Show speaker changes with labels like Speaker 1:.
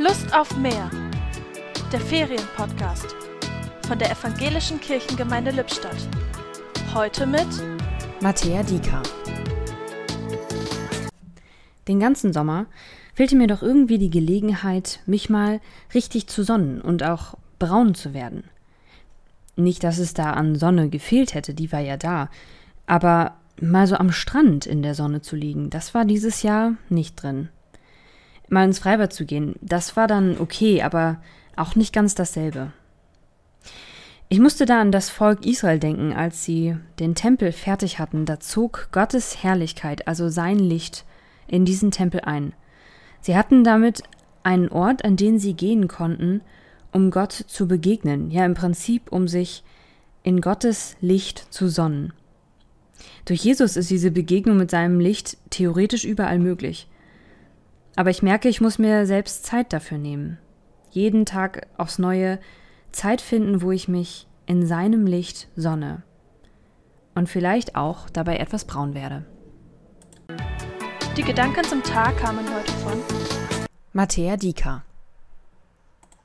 Speaker 1: Lust auf mehr. Der Ferienpodcast von der Evangelischen Kirchengemeinde Lippstadt. Heute mit
Speaker 2: Mattea Dieker. Den ganzen Sommer fehlte mir doch irgendwie die Gelegenheit, mich mal richtig zu sonnen und auch braun zu werden. Nicht, dass es da an Sonne gefehlt hätte, die war ja da, aber mal so am Strand in der Sonne zu liegen, das war dieses Jahr nicht drin. Mal ins Freibad zu gehen, das war dann okay, aber auch nicht ganz dasselbe. Ich musste da an das Volk Israel denken, als sie den Tempel fertig hatten, da zog Gottes Herrlichkeit, also sein Licht, in diesen Tempel ein. Sie hatten damit einen Ort, an den sie gehen konnten, um Gott zu begegnen, ja im Prinzip um sich in Gottes Licht zu sonnen. Durch Jesus ist diese Begegnung mit seinem Licht theoretisch überall möglich. Aber ich merke, ich muss mir selbst Zeit dafür nehmen. Jeden Tag aufs Neue Zeit finden, wo ich mich in seinem Licht sonne. Und vielleicht auch dabei etwas braun werde.
Speaker 1: Die Gedanken zum Tag kamen heute von
Speaker 2: Mattea Dika.